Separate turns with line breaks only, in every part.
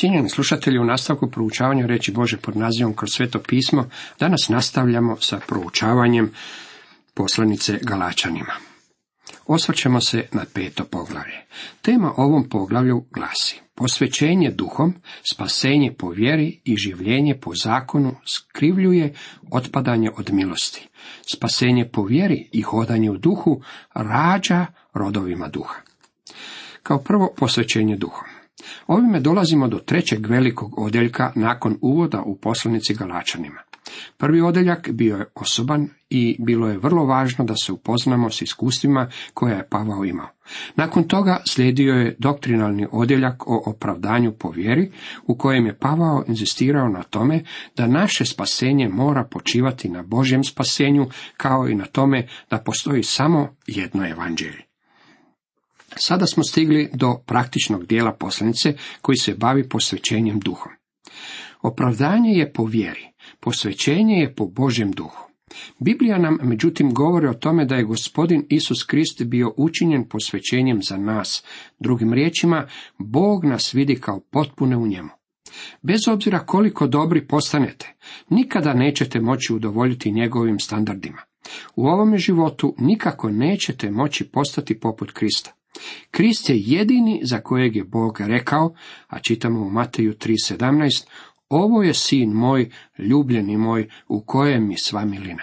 Cijenjeni slušatelji, u nastavku proučavanja reći Bože pod nazivom kroz sveto pismo, danas nastavljamo sa proučavanjem poslanice Galačanima. Osvrćemo se na peto poglavlje. Tema ovom poglavlju glasi Posvećenje duhom, spasenje po vjeri i življenje po zakonu skrivljuje otpadanje od milosti. Spasenje po vjeri i hodanje u duhu rađa rodovima duha. Kao prvo posvećenje duhom. Ovime dolazimo do trećeg velikog odjeljka nakon uvoda u poslanici Galačanima. Prvi odeljak bio je osoban i bilo je vrlo važno da se upoznamo s iskustvima koje je Pavao imao. Nakon toga slijedio je doktrinalni odjeljak o opravdanju po vjeri, u kojem je Pavao inzistirao na tome da naše spasenje mora počivati na Božjem spasenju, kao i na tome da postoji samo jedno evanđelje. Sada smo stigli do praktičnog dijela poslanice koji se bavi posvećenjem duhom. Opravdanje je po vjeri, posvećenje je po Božjem duhu. Biblija nam međutim govori o tome da je gospodin Isus Krist bio učinjen posvećenjem za nas. Drugim riječima, Bog nas vidi kao potpune u njemu. Bez obzira koliko dobri postanete, nikada nećete moći udovoljiti njegovim standardima. U ovome životu nikako nećete moći postati poput Krista. Krist je jedini za kojeg je Bog rekao, a čitamo u Mateju 3.17, ovo je sin moj, ljubljeni moj, u kojem mi sva milina.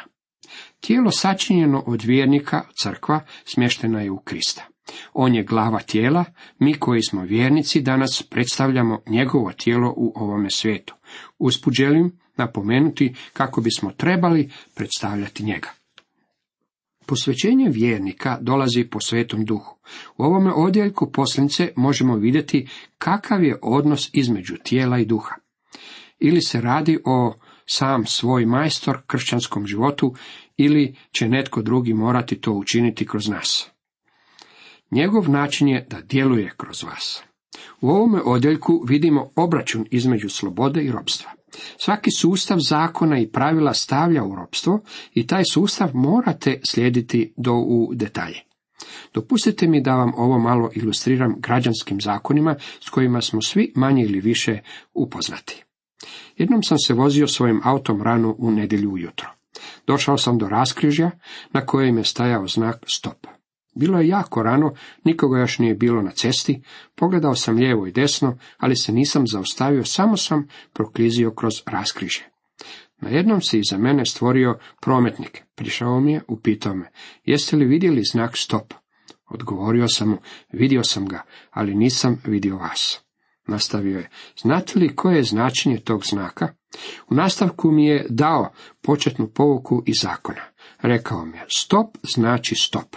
Tijelo sačinjeno od vjernika, crkva, smještena je u Krista. On je glava tijela, mi koji smo vjernici danas predstavljamo njegovo tijelo u ovome svijetu. Usput želim napomenuti kako bismo trebali predstavljati njega. Posvećenje vjernika dolazi po svetom duhu. U ovome odjeljku poslanice možemo vidjeti kakav je odnos između tijela i duha. Ili se radi o sam svoj majstor kršćanskom životu, ili će netko drugi morati to učiniti kroz nas. Njegov način je da djeluje kroz vas. U ovome odjeljku vidimo obračun između slobode i robstva. Svaki sustav zakona i pravila stavlja u ropstvo i taj sustav morate slijediti do u detalje. Dopustite mi da vam ovo malo ilustriram građanskim zakonima s kojima smo svi manje ili više upoznati. Jednom sam se vozio svojim autom rano u nedjelju ujutro. Došao sam do raskrižja na kojem je stajao znak stop. Bilo je jako rano, nikoga još nije bilo na cesti, pogledao sam lijevo i desno, ali se nisam zaustavio, samo sam proklizio kroz raskrižje. Na jednom se iza mene stvorio prometnik. Prišao mi je, upitao me, jeste li vidjeli znak stop? Odgovorio sam mu, vidio sam ga, ali nisam vidio vas. Nastavio je, znate li koje je značenje tog znaka? U nastavku mi je dao početnu povuku iz zakona. Rekao mi je, stop znači stop.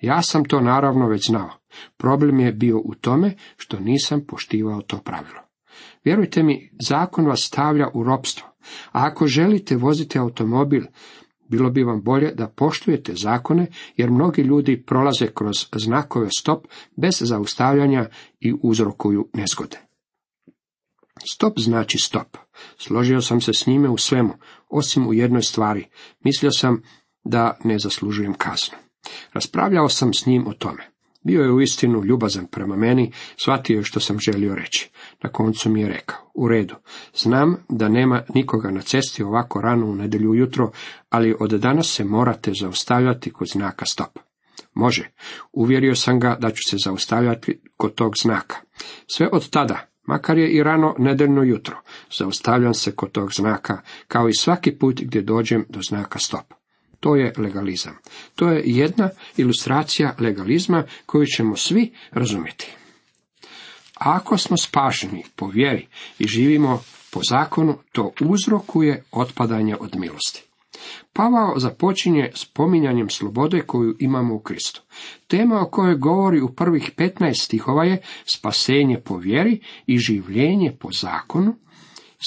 Ja sam to naravno već znao. Problem je bio u tome što nisam poštivao to pravilo. Vjerujte mi, zakon vas stavlja u ropstvo. A ako želite voziti automobil, bilo bi vam bolje da poštujete zakone, jer mnogi ljudi prolaze kroz znakove stop bez zaustavljanja i uzrokuju nezgode. Stop znači stop. Složio sam se s njime u svemu, osim u jednoj stvari. Mislio sam da ne zaslužujem kaznu. Raspravljao sam s njim o tome. Bio je uistinu ljubazan prema meni, shvatio je što sam želio reći. Na koncu mi je rekao, u redu, znam da nema nikoga na cesti ovako rano u nedjelju ujutro, ali od danas se morate zaustavljati kod znaka stop. Može, uvjerio sam ga da ću se zaustavljati kod tog znaka. Sve od tada, makar je i rano nedeljno jutro, zaustavljam se kod tog znaka, kao i svaki put gdje dođem do znaka stop. To je legalizam. To je jedna ilustracija legalizma koju ćemo svi razumjeti. Ako smo spašeni po vjeri i živimo po zakonu, to uzrokuje otpadanje od milosti. Pavao započinje spominjanjem slobode koju imamo u Kristu. Tema o kojoj govori u prvih 15 stihova je spasenje po vjeri i življenje po zakonu,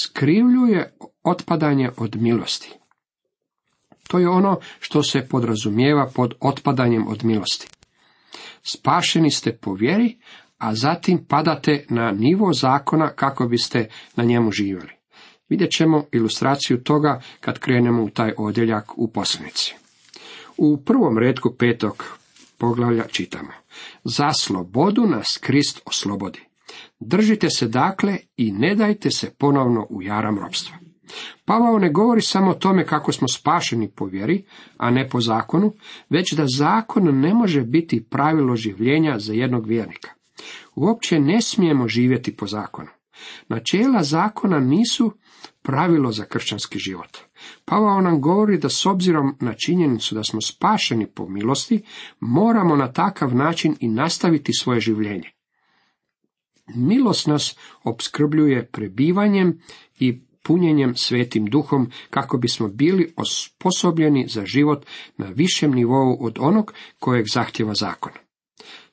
skrivljuje otpadanje od milosti. To je ono što se podrazumijeva pod otpadanjem od milosti. Spašeni ste po vjeri, a zatim padate na nivo zakona kako biste na njemu živjeli. Vidjet ćemo ilustraciju toga kad krenemo u taj odjeljak u poslanici. U prvom redku petog poglavlja čitamo. Za slobodu nas Krist oslobodi. Držite se dakle i ne dajte se ponovno u jaram robstva. Pavao ne govori samo o tome kako smo spašeni po vjeri, a ne po zakonu, već da zakon ne može biti pravilo življenja za jednog vjernika. Uopće ne smijemo živjeti po zakonu. Načela zakona nisu pravilo za kršćanski život. Pavao nam govori da s obzirom na činjenicu da smo spašeni po milosti, moramo na takav način i nastaviti svoje življenje. Milost nas opskrbljuje prebivanjem i punjenjem svetim duhom kako bismo bili osposobljeni za život na višem nivou od onog kojeg zahtjeva zakon.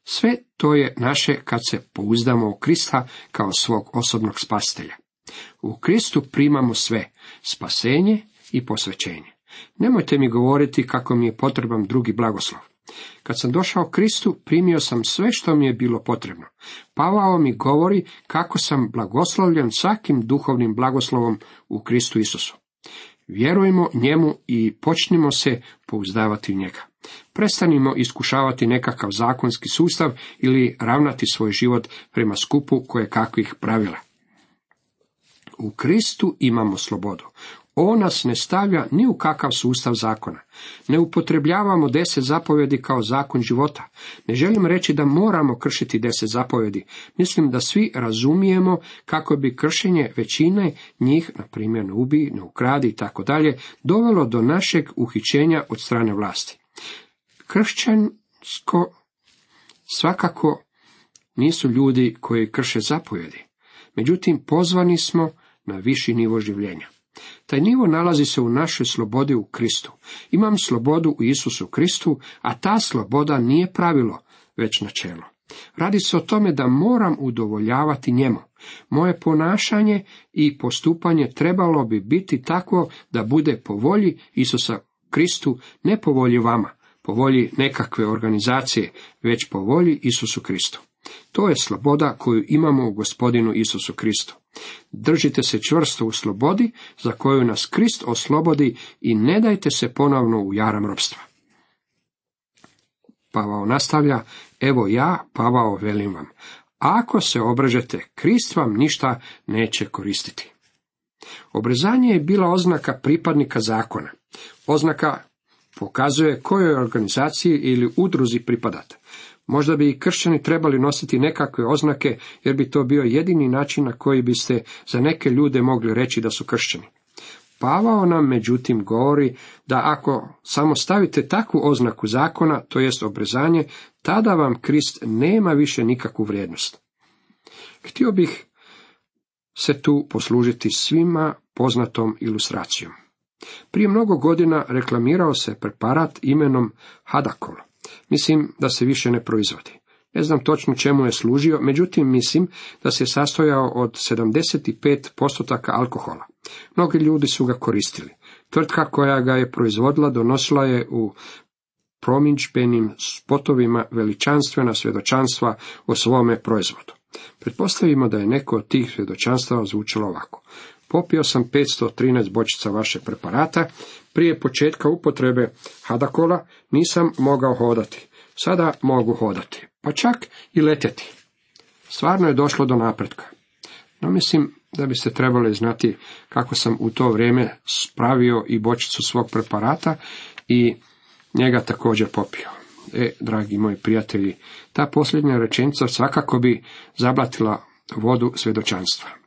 Sve to je naše kad se pouzdamo u Krista kao svog osobnog spastelja. U Kristu primamo sve, spasenje i posvećenje. Nemojte mi govoriti kako mi je potreban drugi blagoslov. Kad sam došao Kristu, primio sam sve što mi je bilo potrebno. Pavao mi govori kako sam blagoslovljen svakim duhovnim blagoslovom u Kristu Isusu. Vjerujmo njemu i počnimo se pouzdavati u njega. Prestanimo iskušavati nekakav zakonski sustav ili ravnati svoj život prema skupu koje kakvih pravila. U Kristu imamo slobodu. On nas ne stavlja ni u kakav sustav zakona. Ne upotrebljavamo deset zapovjedi kao zakon života. Ne želim reći da moramo kršiti deset zapovjedi. Mislim da svi razumijemo kako bi kršenje većine njih, na primjer ne ubiji, ne ukradi i tako dalje, dovelo do našeg uhićenja od strane vlasti. Kršćansko svakako nisu ljudi koji krše zapovjedi. Međutim, pozvani smo na viši nivo življenja. Taj nivo nalazi se u našoj slobodi u Kristu. Imam slobodu u Isusu Kristu, a ta sloboda nije pravilo, već načelo. Radi se o tome da moram udovoljavati njemu. Moje ponašanje i postupanje trebalo bi biti takvo da bude po volji Isusa Kristu, ne po volji vama, po volji nekakve organizacije, već po volji Isusu Kristu. To je sloboda koju imamo u gospodinu Isusu Kristu. Držite se čvrsto u slobodi za koju nas Krist oslobodi i ne dajte se ponovno u jaram robstva. Pavao nastavlja, evo ja, Pavao, velim vam, ako se obrežete, Krist vam ništa neće koristiti. Obrezanje je bila oznaka pripadnika zakona. Oznaka pokazuje kojoj organizaciji ili udruzi pripadate. Možda bi i kršćani trebali nositi nekakve oznake, jer bi to bio jedini način na koji biste za neke ljude mogli reći da su kršćani. Pavao nam međutim govori da ako samo stavite takvu oznaku zakona, to jest obrezanje, tada vam Krist nema više nikakvu vrijednost. Htio bih se tu poslužiti svima poznatom ilustracijom. Prije mnogo godina reklamirao se preparat imenom Hadakol. Mislim da se više ne proizvodi. Ne znam točno čemu je služio, međutim mislim da se sastojao od 75 postotaka alkohola. Mnogi ljudi su ga koristili. Tvrtka koja ga je proizvodila donosila je u promičbenim spotovima veličanstvena svjedočanstva o svome proizvodu. Pretpostavimo da je neko od tih svjedočanstava zvučalo ovako. Popio sam 513 bočica vaše preparata, prije početka upotrebe hadakola nisam mogao hodati. Sada mogu hodati, pa čak i letjeti. Stvarno je došlo do napretka. No mislim da biste trebali znati kako sam u to vrijeme spravio i bočicu svog preparata i njega također popio. E, dragi moji prijatelji, ta posljednja rečenica svakako bi zablatila vodu svjedočanstva.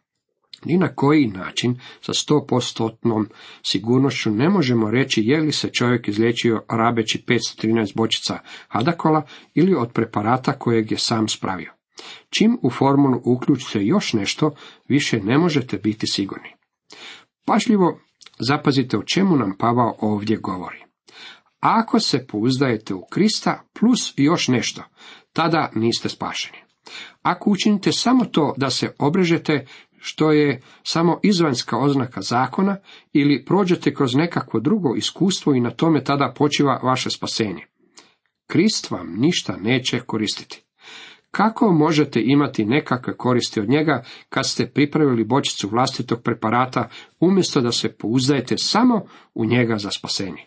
Ni na koji način sa stopostotnom sigurnošću ne možemo reći je li se čovjek izliječio rabeći 513 bočica hadakola ili od preparata kojeg je sam spravio. Čim u formulu uključite još nešto, više ne možete biti sigurni. Pažljivo zapazite o čemu nam Pavao ovdje govori. Ako se pouzdajete u Krista plus još nešto, tada niste spašeni. Ako učinite samo to da se obrežete, što je samo izvanjska oznaka zakona, ili prođete kroz nekakvo drugo iskustvo i na tome tada počiva vaše spasenje. Krist vam ništa neće koristiti. Kako možete imati nekakve koristi od njega kad ste pripravili bočicu vlastitog preparata umjesto da se pouzdajete samo u njega za spasenje?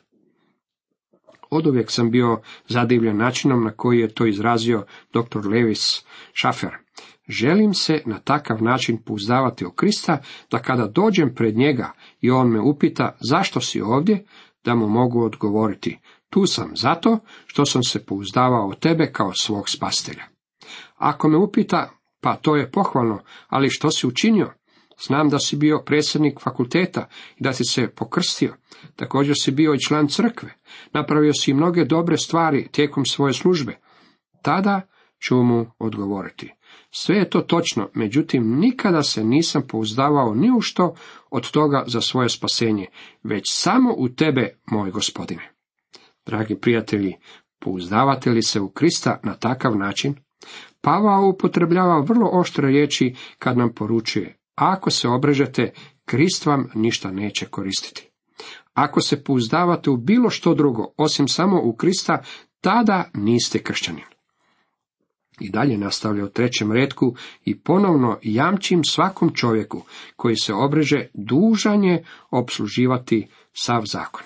Oduvijek sam bio zadivljen načinom na koji je to izrazio dr. Lewis Schaffer. Želim se na takav način pouzdavati o Krista, da kada dođem pred njega i on me upita zašto si ovdje, da mu mogu odgovoriti, tu sam zato što sam se pouzdavao o tebe kao svog spastelja. Ako me upita, pa to je pohvalno, ali što si učinio? Znam da si bio predsjednik fakulteta i da si se pokrstio. Također si bio i član crkve. Napravio si mnoge dobre stvari tijekom svoje službe. Tada ću mu odgovoriti. Sve je to točno, međutim nikada se nisam pouzdavao ni u što od toga za svoje spasenje, već samo u tebe, moj gospodine. Dragi prijatelji, pouzdavate li se u Krista na takav način? Pavao upotrebljava vrlo oštre riječi kad nam poručuje, ako se obrežete, Krist vam ništa neće koristiti. Ako se pouzdavate u bilo što drugo, osim samo u Krista, tada niste kršćanin. I dalje nastavlja u trećem redku i ponovno jamčim svakom čovjeku koji se obreže dužanje obsluživati sav zakon.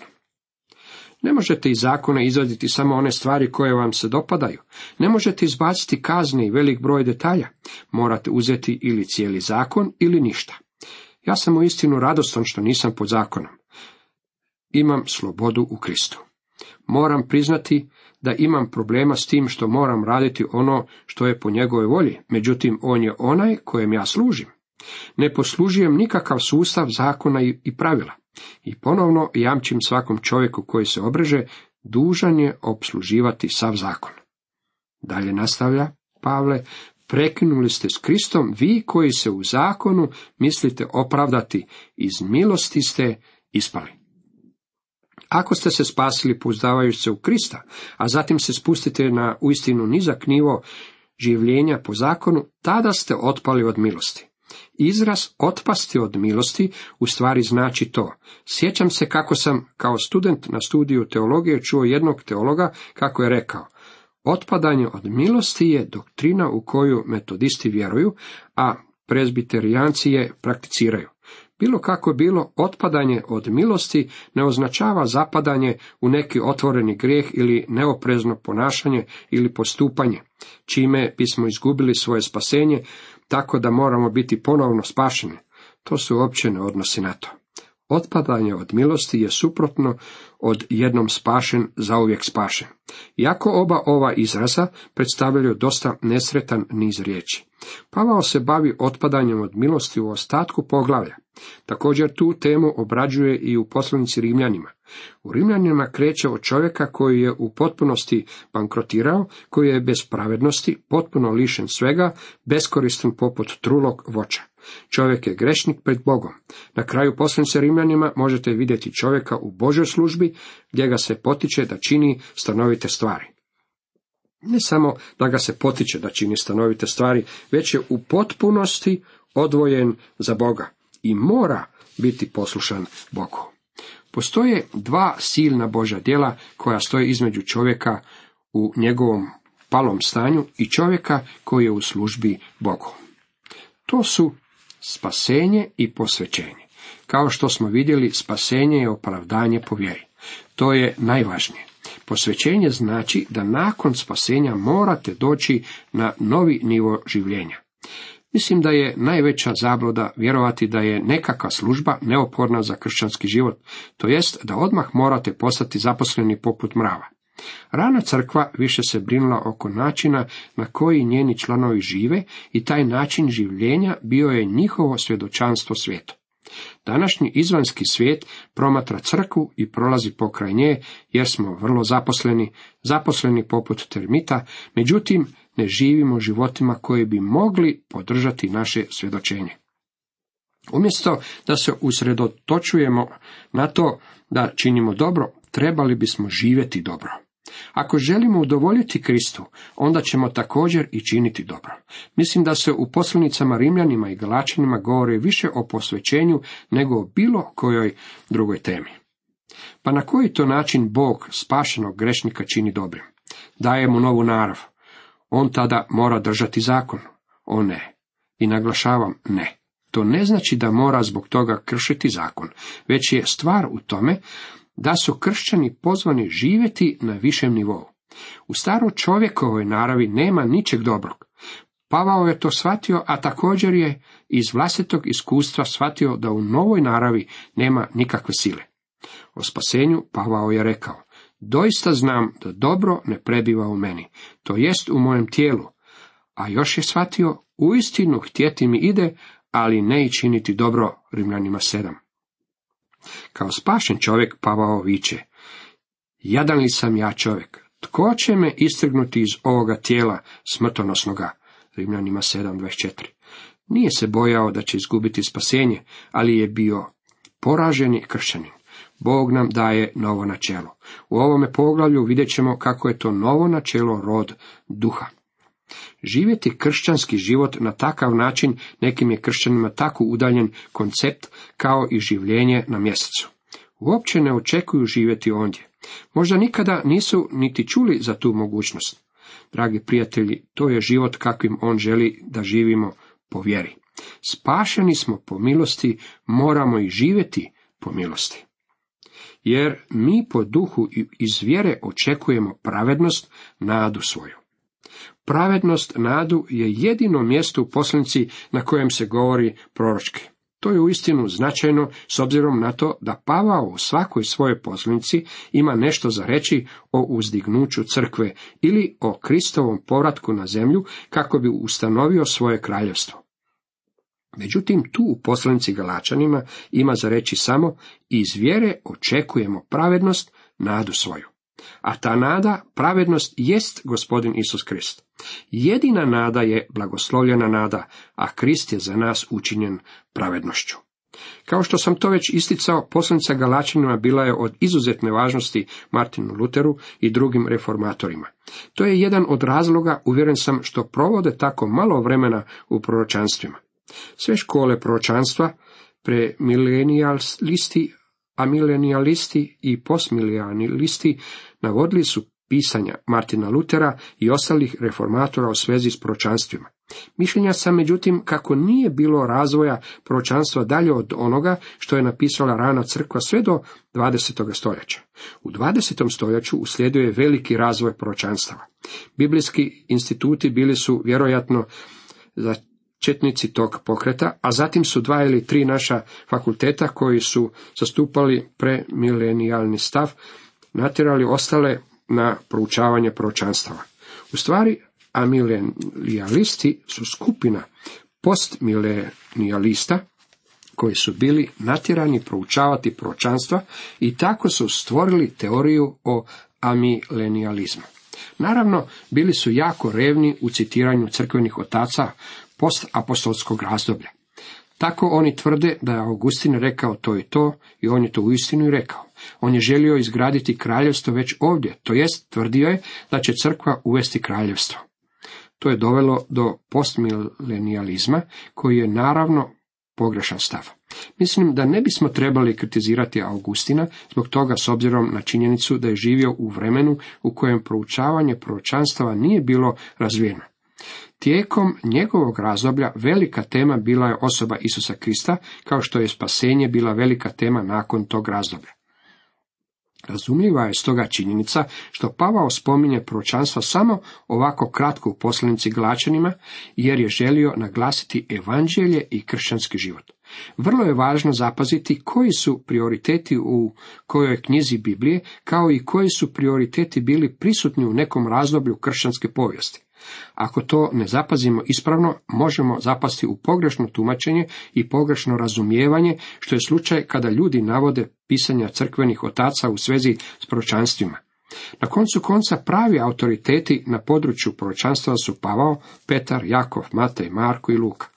Ne možete iz zakona izvaditi samo one stvari koje vam se dopadaju. Ne možete izbaciti kazne i velik broj detalja. Morate uzeti ili cijeli zakon ili ništa. Ja sam u istinu radostan što nisam pod zakonom. Imam slobodu u Kristu. Moram priznati da imam problema s tim što moram raditi ono što je po njegove volji, međutim on je onaj kojem ja služim. Ne poslužujem nikakav sustav zakona i pravila. I ponovno jamčim svakom čovjeku koji se obreže, dužan je obsluživati sav zakon. Dalje nastavlja Pavle, prekinuli ste s Kristom, vi koji se u zakonu mislite opravdati, iz milosti ste ispali. Ako ste se spasili pouzdavajući se u Krista, a zatim se spustite na uistinu nizak nivo življenja po zakonu, tada ste otpali od milosti. Izraz otpasti od milosti u stvari znači to. Sjećam se kako sam kao student na studiju teologije čuo jednog teologa kako je rekao Otpadanje od milosti je doktrina u koju metodisti vjeruju, a prezbiterijanci je prakticiraju. Bilo kako bilo, otpadanje od milosti ne označava zapadanje u neki otvoreni grijeh ili neoprezno ponašanje ili postupanje, čime bismo izgubili svoje spasenje, tako da moramo biti ponovno spašeni. To se uopće ne odnosi na to. Otpadanje od milosti je suprotno od jednom spašen, zauvijek spašen. Iako oba ova izraza predstavljaju dosta nesretan niz riječi. Pavao se bavi otpadanjem od milosti u ostatku poglavlja. Također tu temu obrađuje i u poslanici Rimljanima. U Rimljanima kreće od čovjeka koji je u potpunosti bankrotirao, koji je bez pravednosti, potpuno lišen svega, beskoristan poput trulog voća. Čovjek je grešnik pred Bogom. Na kraju poslanice Rimljanima možete vidjeti čovjeka u Božoj službi, gdje ga se potiče da čini stanovite stvari. Ne samo da ga se potiče da čini stanovite stvari, već je u potpunosti odvojen za Boga i mora biti poslušan Bogu. Postoje dva silna Božja djela koja stoje između čovjeka u njegovom palom stanju i čovjeka koji je u službi Bogu. To su spasenje i posvećenje. Kao što smo vidjeli, spasenje je opravdanje po vjeri. To je najvažnije. Posvećenje znači da nakon spasenja morate doći na novi nivo življenja. Mislim da je najveća zabloda vjerovati da je nekakva služba neoporna za kršćanski život, to jest da odmah morate postati zaposleni poput mrava. Rana crkva više se brinula oko načina na koji njeni članovi žive i taj način življenja bio je njihovo svjedočanstvo svijetu. Današnji izvanski svijet promatra crkvu i prolazi pokraj nje, jer smo vrlo zaposleni, zaposleni poput termita, međutim ne živimo životima koji bi mogli podržati naše svjedočenje. Umjesto da se usredotočujemo na to da činimo dobro, trebali bismo živjeti dobro. Ako želimo udovoljiti Kristu, onda ćemo također i činiti dobro. Mislim da se u poslanicama Rimljanima i Galačanima govori više o posvećenju nego o bilo kojoj drugoj temi. Pa na koji to način Bog spašenog grešnika čini dobrim? Daje mu novu narav. On tada mora držati zakon. O ne. I naglašavam ne. To ne znači da mora zbog toga kršiti zakon, već je stvar u tome da su kršćani pozvani živjeti na višem nivou. U staro čovjekovoj naravi nema ničeg dobrog. Pavao je to shvatio, a također je iz vlastitog iskustva shvatio da u novoj naravi nema nikakve sile. O spasenju Pavao je rekao, doista znam da dobro ne prebiva u meni, to jest u mojem tijelu, a još je shvatio, uistinu htjeti mi ide, ali ne i činiti dobro, Rimljanima sedam. Kao spašen čovjek Pavao viče, jadan li sam ja čovjek, tko će me istrgnuti iz ovoga tijela smrtonosnoga, Rimljanima 7.24. Nije se bojao da će izgubiti spasenje, ali je bio poraženi kršćanin. Bog nam daje novo načelo. U ovome poglavlju vidjet ćemo kako je to novo načelo rod duha. Živjeti kršćanski život na takav način nekim je kršćanima tako udaljen koncept kao i življenje na mjesecu. Uopće ne očekuju živjeti ondje. Možda nikada nisu niti čuli za tu mogućnost. Dragi prijatelji, to je život kakvim on želi da živimo po vjeri. Spašeni smo po milosti, moramo i živjeti po milosti. Jer mi po duhu iz vjere očekujemo pravednost, nadu svoju. Pravednost, nadu je jedino mjesto u poslanici na kojem se govori proročki. To je uistinu značajno s obzirom na to da Pavao u svakoj svojoj poslanici ima nešto za reći o uzdignuću crkve ili o Kristovom povratku na zemlju kako bi ustanovio svoje kraljevstvo. Međutim, tu u poslanici Galačanima ima za reći samo iz vjere očekujemo pravednost, nadu svoju. A ta nada, pravednost, jest gospodin Isus Krist. Jedina nada je blagoslovljena nada, a Krist je za nas učinjen pravednošću. Kao što sam to već isticao, poslanica Galačanima bila je od izuzetne važnosti Martinu Luteru i drugim reformatorima. To je jedan od razloga, uvjeren sam, što provode tako malo vremena u proročanstvima. Sve škole proročanstva, premilenijalisti, amilenijalisti i postmilenijalisti navodili su pisanja Martina Lutera i ostalih reformatora u svezi s proročanstvima. Mišljenja sam međutim kako nije bilo razvoja proročanstva dalje od onoga što je napisala rana crkva sve do 20. stoljeća. U 20. stoljeću uslijedio je veliki razvoj proročanstava. Biblijski instituti bili su vjerojatno za četnici tog pokreta, a zatim su dva ili tri naša fakulteta koji su zastupali premilenijalni stav, natjerali ostale na proučavanje proročanstava. U stvari, amilenijalisti su skupina postmilenijalista koji su bili natjerani proučavati proročanstva i tako su stvorili teoriju o amilenijalizmu. Naravno, bili su jako revni u citiranju crkvenih otaca postapostolskog razdoblja. Tako oni tvrde da je Augustin rekao to i to i on je to uistinu i rekao. On je želio izgraditi kraljevstvo već ovdje, to jest tvrdio je da će crkva uvesti kraljevstvo. To je dovelo do postmilenijalizma, koji je naravno pogrešan stav. Mislim da ne bismo trebali kritizirati Augustina zbog toga s obzirom na činjenicu da je živio u vremenu u kojem proučavanje proročanstava nije bilo razvijeno. Tijekom njegovog razdoblja velika tema bila je osoba Isusa Krista, kao što je spasenje bila velika tema nakon tog razdoblja. Razumljiva je stoga činjenica što Pavao spominje proročanstva samo ovako kratko u poslanici Glačanima, jer je želio naglasiti evanđelje i kršćanski život. Vrlo je važno zapaziti koji su prioriteti u kojoj knjizi Biblije, kao i koji su prioriteti bili prisutni u nekom razdoblju kršćanske povijesti. Ako to ne zapazimo ispravno, možemo zapasti u pogrešno tumačenje i pogrešno razumijevanje, što je slučaj kada ljudi navode pisanja crkvenih otaca u svezi s proročanstvima. Na koncu konca pravi autoriteti na području proročanstva su Pavao, Petar, Jakov, Matej, Marko i Luka.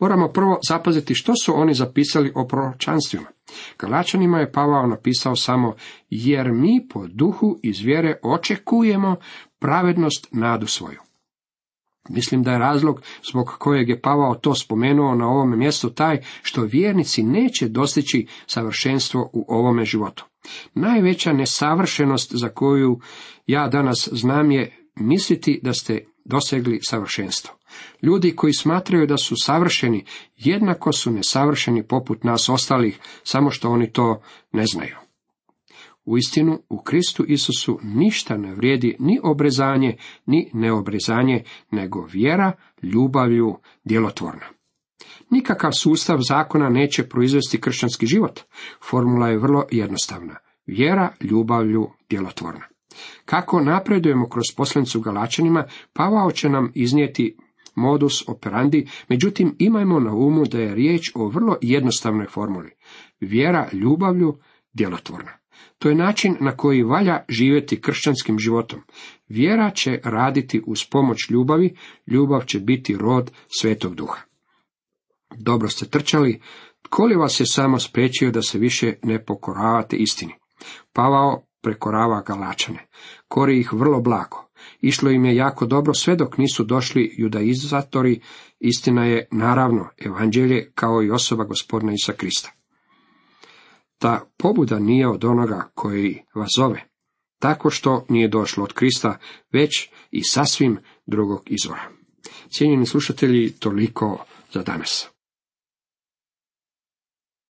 Moramo prvo zapaziti što su oni zapisali o proročanstvima. Galačanima je Pavao napisao samo, jer mi po duhu iz vjere očekujemo pravednost nadu svoju. Mislim da je razlog zbog kojeg je Pavao to spomenuo na ovome mjestu taj što vjernici neće dostići savršenstvo u ovome životu. Najveća nesavršenost za koju ja danas znam je misliti da ste dosegli savršenstvo. Ljudi koji smatraju da su savršeni, jednako su nesavršeni poput nas ostalih, samo što oni to ne znaju. U istinu, u Kristu Isusu ništa ne vrijedi ni obrezanje, ni neobrezanje, nego vjera, ljubavlju, djelotvorna. Nikakav sustav zakona neće proizvesti kršćanski život. Formula je vrlo jednostavna. Vjera, ljubavlju, djelotvorna. Kako napredujemo kroz poslanicu Galačanima, Pavao će nam iznijeti modus operandi, međutim imajmo na umu da je riječ o vrlo jednostavnoj formuli. Vjera ljubavlju, djelotvorna. To je način na koji valja živjeti kršćanskim životom. Vjera će raditi uz pomoć ljubavi, ljubav će biti rod svetog duha. Dobro ste trčali, tko li vas je samo spriječio da se više ne pokoravate istini? Pavao prekorava Galačane, kori ih vrlo blago. Išlo im je jako dobro sve dok nisu došli judaizatori, istina je naravno evanđelje kao i osoba gospodina Isa Krista. Ta pobuda nije od onoga koji vas zove, tako što nije došlo od Krista, već i sasvim drugog izvora. Cijenjeni slušatelji, toliko za danas.